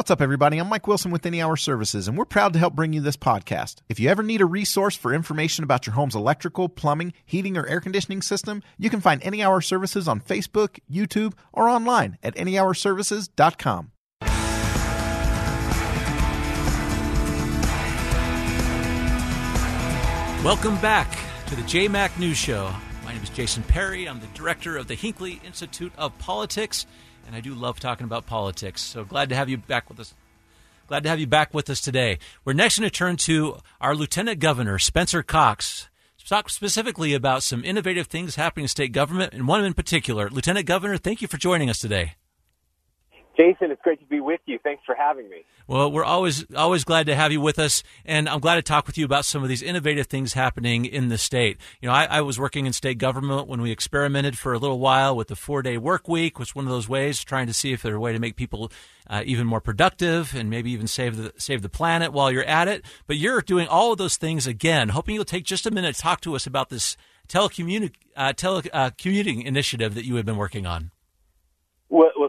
What's up, everybody? I'm Mike Wilson with Any Hour Services, and we're proud to help bring you this podcast. If you ever need a resource for information about your home's electrical, plumbing, heating, or air conditioning system, you can find Any Hour Services on Facebook, YouTube, or online at anyhourservices.com. Welcome back to the JayMac News Show. My name is Jason Perry. I'm the director of the Hinckley Institute of Politics and I do love talking about politics. So glad to have you back with us. Glad to have you back with us today. We're next going to turn to our Lieutenant Governor, Spencer Cox. To talk specifically about some innovative things happening in state government, and one in particular. Lieutenant Governor, thank you for joining us today. Jason, it's great to be with you. Thanks for having me. Well, we're always always glad to have you with us, and I'm glad to talk with you about some of these innovative things happening in the state. You know, I, I was working in state government when we experimented for a little while with the four day work week, which was one of those ways trying to see if there's a way to make people uh, even more productive and maybe even save the save the planet while you're at it. But you're doing all of those things again. Hoping you'll take just a minute to talk to us about this telecommuting uh, telecommuting uh, initiative that you have been working on.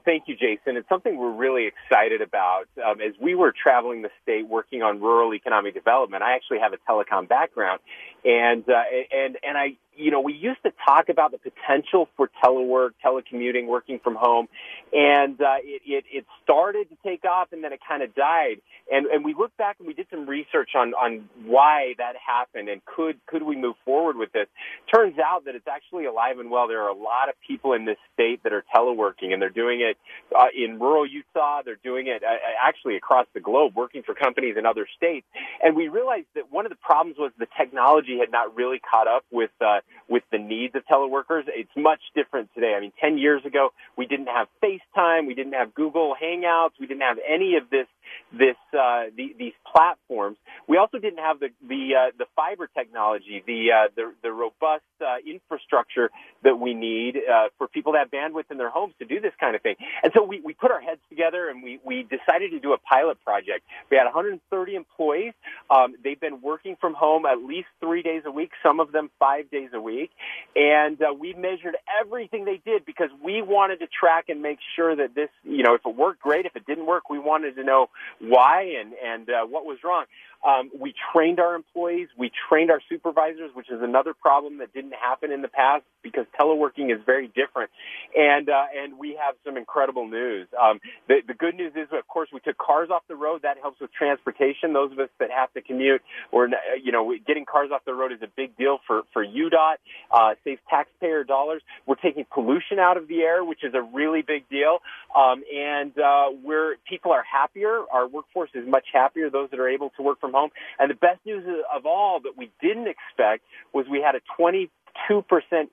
Well, thank you, Jason. It's something we're really excited about. Um, as we were traveling the state working on rural economic development, I actually have a telecom background, and uh, and and I you know, we used to talk about the potential for telework, telecommuting, working from home, and uh, it, it, it started to take off, and then it kind of died. And and we looked back and we did some research on on why that happened, and could could we move forward with this? Turns out that it's actually alive and well. There are a lot of people in this state that are teleworking, and they're doing it uh, in rural Utah. They're doing it uh, actually across the globe, working for companies in other states. And we realized that one of the problems was the technology had not really caught up with uh, with the needs of teleworkers. It's much different today. I mean, 10 years ago, we didn't have FaceTime, we didn't have Google Hangouts, we didn't have any of this this uh, the, these platforms. We also didn't have the the uh, the fiber technology, the uh, the, the robust uh, infrastructure that we need uh, for people to have bandwidth in their homes to do this kind of thing. And so we, we put our heads together and we, we decided to do a pilot project. We had 130 employees. Um, they've been working from home at least three days a week, some of them five days a week. And uh, we measured everything they did because we wanted to track and make sure that this, you know, if it worked, great. If it didn't work, we wanted to know why and, and uh, what was wrong. Um, we trained our employees. We trained our supervisors, which is another problem that didn't happen in the past because teleworking is very different. And uh, and we have some incredible news. Um, the, the good news is, of course, we took cars off the road. That helps with transportation. Those of us that have to commute, or you know, getting cars off the road is a big deal for for UDOT. Uh, saves taxpayer dollars. We're taking pollution out of the air, which is a really big deal. Um, and uh, we're people are happier. Our workforce is much happier. Those that are able to work from home. And the best news of all that we didn't expect was we had a 20 2%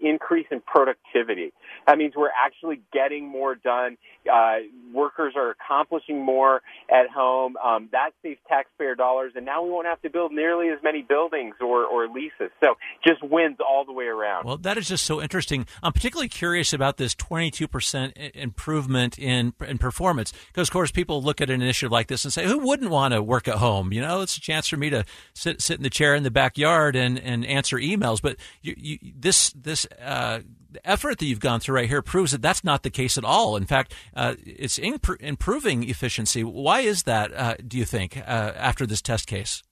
increase in productivity. That means we're actually getting more done. Uh, workers are accomplishing more at home. Um, that saves taxpayer dollars, and now we won't have to build nearly as many buildings or, or leases. So just wins all the way around. Well, that is just so interesting. I'm particularly curious about this 22% improvement in, in performance because, of course, people look at an initiative like this and say, who wouldn't want to work at home? You know, it's a chance for me to sit, sit in the chair in the backyard and, and answer emails. But you, you this this uh, effort that you've gone through right here proves that that's not the case at all. In fact, uh, it's imp- improving efficiency. Why is that? Uh, do you think uh, after this test case?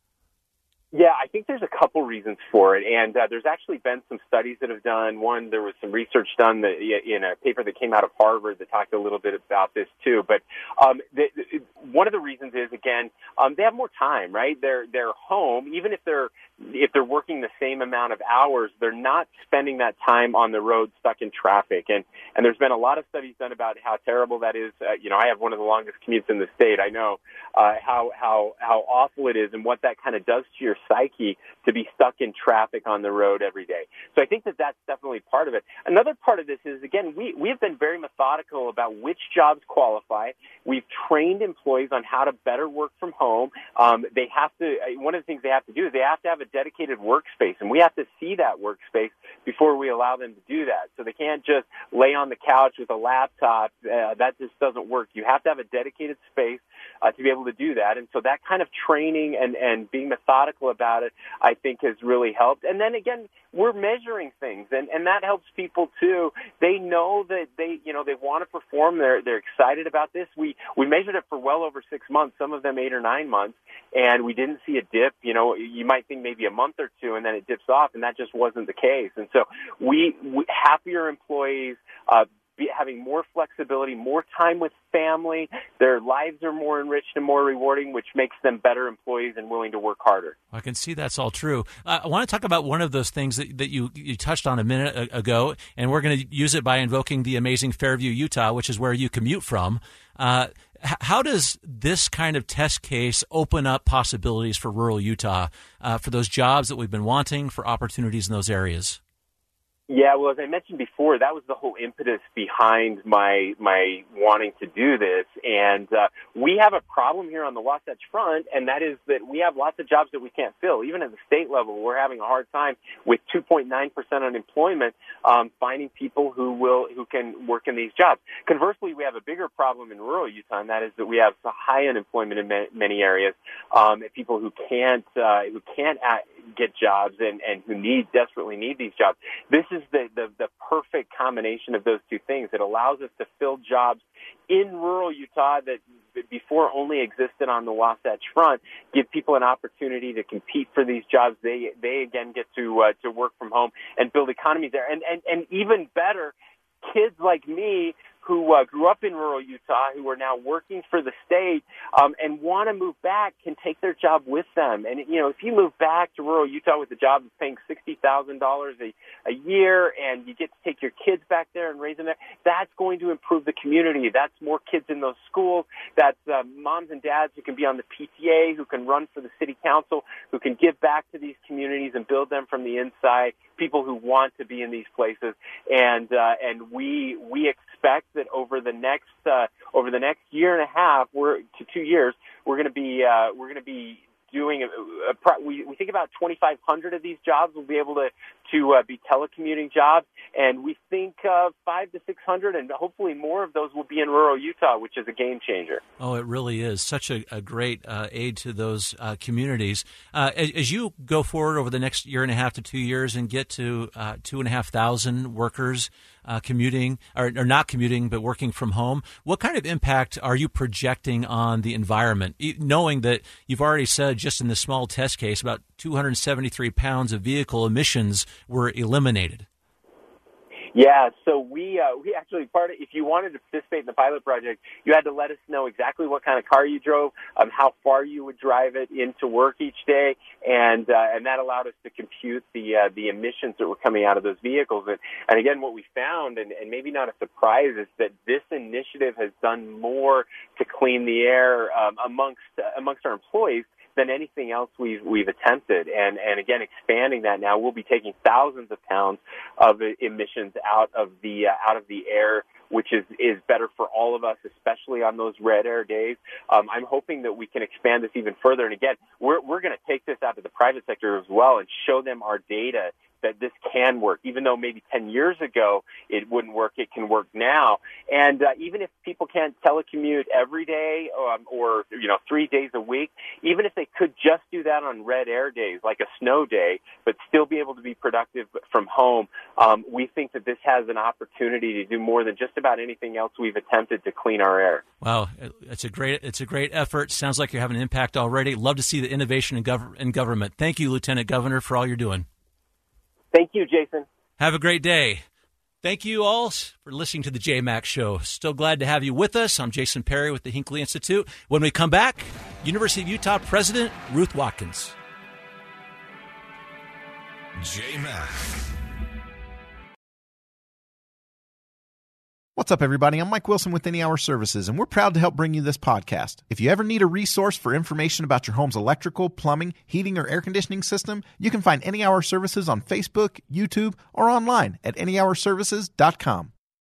Yeah, I think there's a couple reasons for it, and uh, there's actually been some studies that have done. One, there was some research done that, in a paper that came out of Harvard that talked a little bit about this too. But um, the, one of the reasons is again um, they have more time, right? They're they're home, even if they're if they're working the same amount of hours, they're not spending that time on the road stuck in traffic. And and there's been a lot of studies done about how terrible that is. Uh, you know, I have one of the longest commutes in the state. I know uh, how how how awful it is and what that kind of does to your psyche to be stuck in traffic on the road every day. So I think that that's definitely part of it. Another part of this is again we we have been very methodical about which jobs qualify. We've trained employees on how to better work from home. Um, they have to. One of the things they have to do is they have to have a dedicated workspace, and we have to see that workspace before we allow them to do that. So they can't just lay on the couch with a laptop. Uh, that just doesn't work. You have to have a dedicated space uh, to be able to do that. And so that kind of training and and being methodical about it, I think has really helped. And then again, we're measuring things and, and that helps people too. They know that they, you know, they want to perform. They're, they're excited about this. We, we measured it for well over six months, some of them eight or nine months, and we didn't see a dip. You know, you might think maybe a month or two and then it dips off and that just wasn't the case. And so we, we happier employees, uh, be, having more flexibility, more time with family. Their lives are more enriched and more rewarding, which makes them better employees and willing to work harder. I can see that's all true. Uh, I want to talk about one of those things that, that you, you touched on a minute ago, and we're going to use it by invoking the amazing Fairview, Utah, which is where you commute from. Uh, how does this kind of test case open up possibilities for rural Utah uh, for those jobs that we've been wanting, for opportunities in those areas? Yeah, well, as I mentioned before, that was the whole impetus behind my my wanting to do this. And uh, we have a problem here on the Wasatch Front, and that is that we have lots of jobs that we can't fill. Even at the state level, we're having a hard time with 2.9 percent unemployment um, finding people who will who can work in these jobs. Conversely, we have a bigger problem in rural Utah, and that is that we have high unemployment in many areas. Um, people who can't uh, who can't get jobs and and who need desperately need these jobs. This is the, the, the perfect combination of those two things. It allows us to fill jobs in rural Utah that before only existed on the Wasatch Front, give people an opportunity to compete for these jobs. They they again get to uh, to work from home and build economies there. And and and even better, kids like me who uh, grew up in rural Utah, who are now working for the state um, and want to move back, can take their job with them. And you know, if you move back to rural Utah with a job that's paying sixty thousand dollars a year, and you get to take your kids back there and raise them there, that's going to improve the community. That's more kids in those schools. That's uh, moms and dads who can be on the PTA, who can run for the city council, who can give back to these communities and build them from the inside. People who want to be in these places, and uh, and we we expect that over the next uh, over the next year and a half, we're to two years, we're going to be uh, we're going to be doing a, a, we, we think about 2,500 of these jobs will be able to to uh, be telecommuting jobs, and we think uh, five to 600, and hopefully more of those will be in rural Utah, which is a game changer. Oh, it really is such a, a great uh, aid to those uh, communities. Uh, as, as, you go forward over the next year and a half to two years and get to uh, two and a half thousand workers uh, commuting or, or, not commuting but working from home. What kind of impact are you projecting on the environment, knowing that you've already said just in this small test case about 273 pounds of vehicle emissions were eliminated? Yeah, so we uh, we actually part of if you wanted to participate in the pilot project, you had to let us know exactly what kind of car you drove, um, how far you would drive it into work each day, and uh, and that allowed us to compute the uh, the emissions that were coming out of those vehicles. And and again, what we found, and, and maybe not a surprise, is that this initiative has done more to clean the air um, amongst uh, amongst our employees than anything else we've we've attempted. And and again, expanding that now, we'll be taking thousands of pounds of emissions out of the uh, out of the air which is is better for all of us, especially on those red air days. Um, I'm hoping that we can expand this even further. And again, we're we're going to take this out to the private sector as well and show them our data that this can work, even though maybe 10 years ago it wouldn't work, it can work now. And uh, even if people can't telecommute every day um, or, you know, three days a week, even if they could just do that on red air days, like a snow day, but still be able to be productive from home, um, we think that this has an opportunity to do more than just about anything else we've attempted to clean our air. Wow, it's a great it's a great effort. Sounds like you're having an impact already. Love to see the innovation in, gov- in government. Thank you, Lieutenant Governor, for all you're doing. Thank you, Jason. Have a great day. Thank you all for listening to the JayMac Show. Still glad to have you with us. I'm Jason Perry with the Hinckley Institute. When we come back, University of Utah President Ruth Watkins. JayMac. What's up, everybody? I'm Mike Wilson with Any Hour Services, and we're proud to help bring you this podcast. If you ever need a resource for information about your home's electrical, plumbing, heating, or air conditioning system, you can find Any Hour Services on Facebook, YouTube, or online at anyhourservices.com.